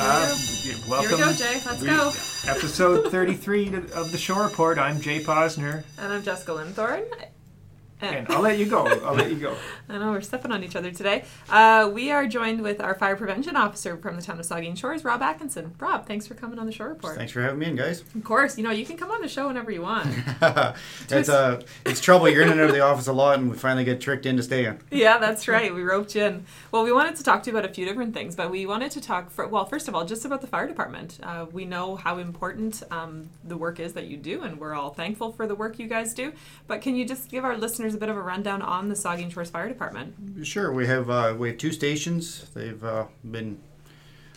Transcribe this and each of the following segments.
Welcome. Um, Here we go, Jay. Let's we, go. Episode 33 of the Shore Report. I'm Jay Posner. And I'm Jessica Limthorne. And I'll let you go. I'll let you go. I know we're stepping on each other today. Uh, we are joined with our fire prevention officer from the town of Saugeen Shores, Rob Atkinson. Rob, thanks for coming on the Shore Report. Thanks for having me in, guys. Of course, you know you can come on the show whenever you want. it's uh, it's trouble. You're in and out of the office a lot, and we finally get tricked into staying. yeah, that's right. We roped you in. Well, we wanted to talk to you about a few different things, but we wanted to talk for well, first of all, just about the fire department. Uh, we know how important um, the work is that you do, and we're all thankful for the work you guys do. But can you just give our listeners a bit of a rundown on the Saugeen Shores Fire Department? Sure. We have uh, we have two stations. They've uh, been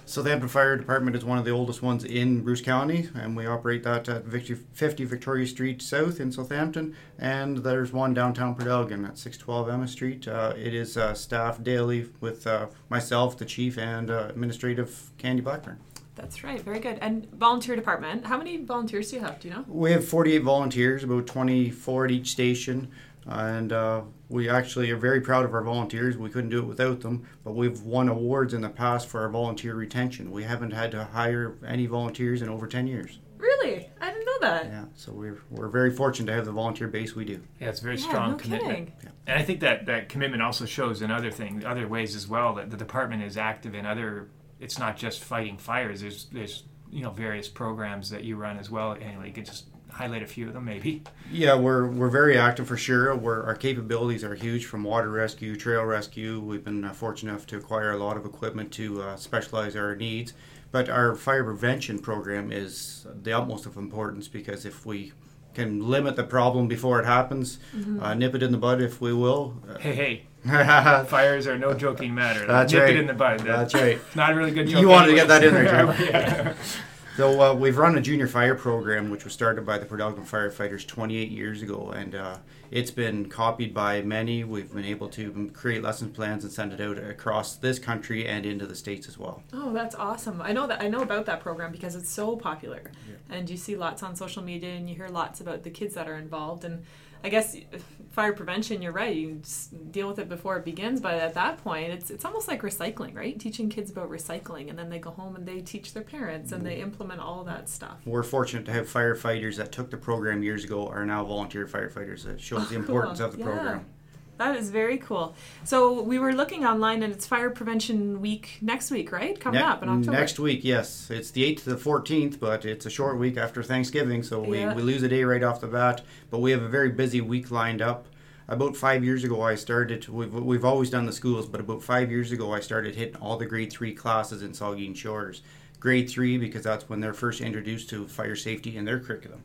Southampton Fire Department is one of the oldest ones in Bruce County, and we operate that at 50 Victoria Street South in Southampton. And there's one downtown Elgin at 612 Emma Street. Uh, it is uh, staffed daily with uh, myself, the chief, and uh, administrative Candy Blackburn. That's right, very good. And volunteer department, how many volunteers do you have? Do you know? We have 48 volunteers, about 24 at each station and uh, we actually are very proud of our volunteers. We couldn't do it without them, but we've won awards in the past for our volunteer retention. We haven't had to hire any volunteers in over 10 years. Really? I didn't know that. Yeah, so we're, we're very fortunate to have the volunteer base we do. Yeah, it's a very Yeah, strong no commitment. kidding. And I think that that commitment also shows in other things, other ways as well. That the department is active in other. It's not just fighting fires. There's there's you know various programs that you run as well. Anyway, you could just highlight a few of them maybe. Yeah, we're we're very active for sure. We're, our capabilities are huge from water rescue, trail rescue. We've been uh, fortunate enough to acquire a lot of equipment to uh, specialize our needs. But our fire prevention program is the utmost of importance because if we can limit the problem before it happens, uh, nip it in the bud, if we will. Hey, hey, That's fires are no joking matter. That's Nip right. it in the bud. That- right. Not a really good joke. You wanted to get that in there, Joe. yeah. So uh, we've run a junior fire program, which was started by the Elgin firefighters 28 years ago, and uh, it's been copied by many. We've been able to create lesson plans and send it out across this country and into the states as well. Oh, that's awesome. I know that I know about that program because it's so popular. And you see lots on social media and you hear lots about the kids that are involved and I guess fire prevention, you're right. You just deal with it before it begins, but at that point, it's it's almost like recycling, right? Teaching kids about recycling and then they go home and they teach their parents and they mm-hmm. implement all that stuff. We're fortunate to have firefighters that took the program years ago are now volunteer firefighters. That shows the importance of the Yeah. program. That is very cool. So we were looking online and it's fire prevention week next week, right? Coming Ne- up in October. Next week, yes. It's the 8th to the 14th, but it's a short week after Thanksgiving, so we, Yeah. we lose a day right off the bat. But we have a very busy week lined up. About five years ago, I started, we've, we've always done the schools, but about five years ago, I started hitting all the grade three classes in Saugeen Shores. Grade three, because that's when they're first introduced to fire safety in their curriculum.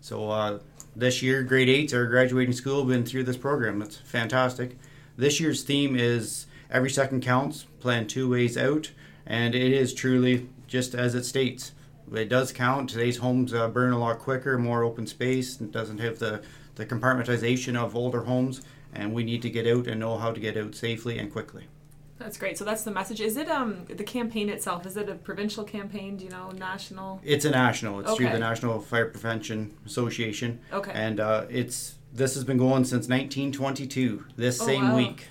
So uh, this year, grade eights are graduating school, been through this program. It's fantastic. This year's theme is Every Second Counts, plan two ways out, and it is truly just as it states. It does count. Today's homes uh, burn a lot quicker, more open space, and doesn't have the, the compartmentalization of older homes, and we need to get out and know how to get out safely and quickly. That's great. So that's the message. Is it um the campaign itself? Is it a provincial campaign? Do you know national? It's a national. It's through the National Fire Prevention Association. Okay. And uh, it's this has been going since 1922. This Oh, same wow. week,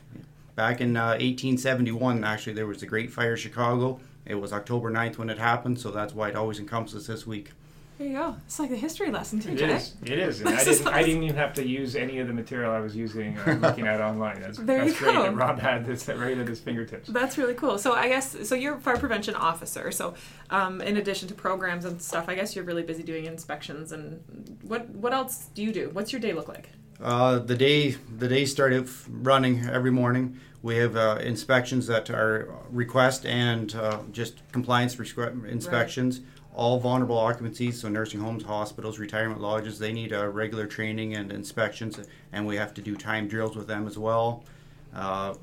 back in uh, 1871, actually there was the Great Fire of Chicago. It was October 9th when it happened, so that's why it always encompasses this week. There you go. It's like a history lesson too, It Jay. is. It is. And I didn't. I didn't even have to use any of the material I was using uh, looking at online. That's, There that's you great. go. that Rob had this right at his fingertips. That's really cool. So I guess so you're a fire prevention officer. So um, in addition to programs and stuff, I guess you're really busy doing inspections and what what else do you do? What's your day look like? Uh, the day the day started running every morning. We have uh, inspections that are request and uh, just compliance rescri- inspections. All vulnerable occupancies, so nursing homes, hospitals, retirement lodges, they need uh, regular training and inspections, and we have to do time drills with them as well. Uh,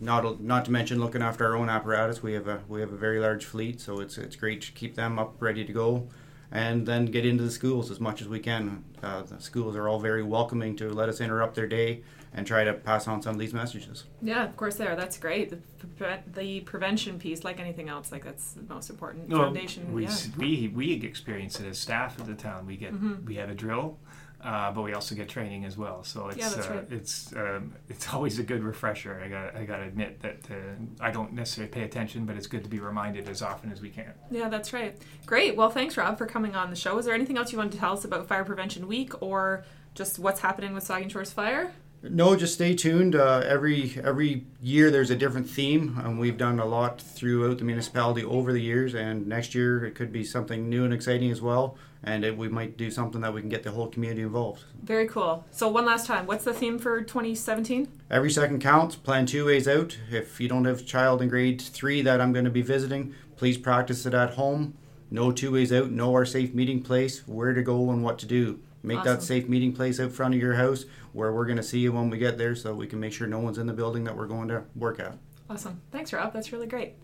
not not to mention looking after our own apparatus. We have a we have a very large fleet, so it's it's great to keep them up ready to go, and then get into the schools as much as we can. Uh, the schools are all very welcoming to let us interrupt their day and try to pass on some of these messages. Yeah, of course they are. That's great. The, pre- the prevention piece, like anything else, like that's the most important Well, foundation. we, yeah. we we experience it as staff of the town. We get Mhm. we have a drill. Uh, but we also get training as well. So it's Yeah, uh, right. it's um, it's always a good refresher. I got I got to admit that uh, I don't necessarily pay attention, but it's good to be reminded as often as we can. Yeah, that's right. Great. Well, thanks, Rob, for coming on the show. Is there anything else you wanted to tell us about Fire Prevention Week or just what's happening with Saugeen Shores Fire? No, just stay tuned. Uh, every every year there's a different theme, and we've done a lot throughout the municipality over the years. And next year it could be something new and exciting as well. And it, we might do something that we can get the whole community involved. Very cool. So, one last time, what's the theme for 2017? Every second counts. Plan two ways out. If you don't have a child in grade three that I'm going to be visiting, please practice it at home. Know two ways out. Know our safe meeting place, where to go, and what to do. Make that safe meeting place out front of your house where we're going to see you when we get there, so we can make sure no one's in the building that we're going to work at. Awesome. Thanks, Rob. That's really great.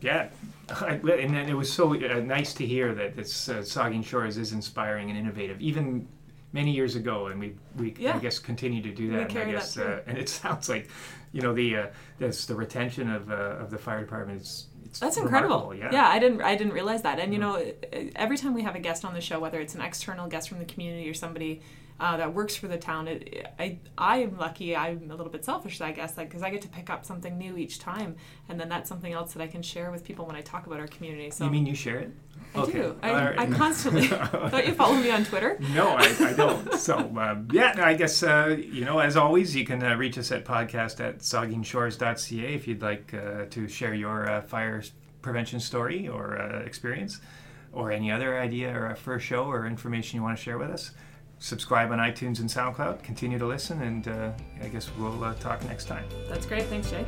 Yeah, and then it was so uh, nice to hear that this uh, Saugeen Shores is inspiring and innovative, even many years ago, and we we Yeah. I guess continue to do We that. And I carry that guess uh, and it sounds like, you know, the uh, this the retention of uh, of the fire department is it's That's incredible. remarkable, Yeah. I didn't I didn't realize that. And you know, every time we have a guest on the show, whether it's an external guest from the community or somebody uh, that works for the town, it, I I am lucky. I'm a little bit selfish, I guess, like because I get to pick up something new each time, and then that's something else that I can share with people when I talk about our community. So You mean you share it? I do. I, right. I constantly. don't you follow me on Twitter? No, I, I don't. So, um, yeah, no, I guess, uh, you know, as always, you can uh, reach us at podcast at saugeenshores.ca if you'd like uh, to share your uh, fire prevention story or uh, experience or any other idea or a first show or information you want to share with us. Subscribe on iTunes and SoundCloud. Continue to listen, and uh, I guess we'll uh, talk next time. That's great. Thanks, Jay.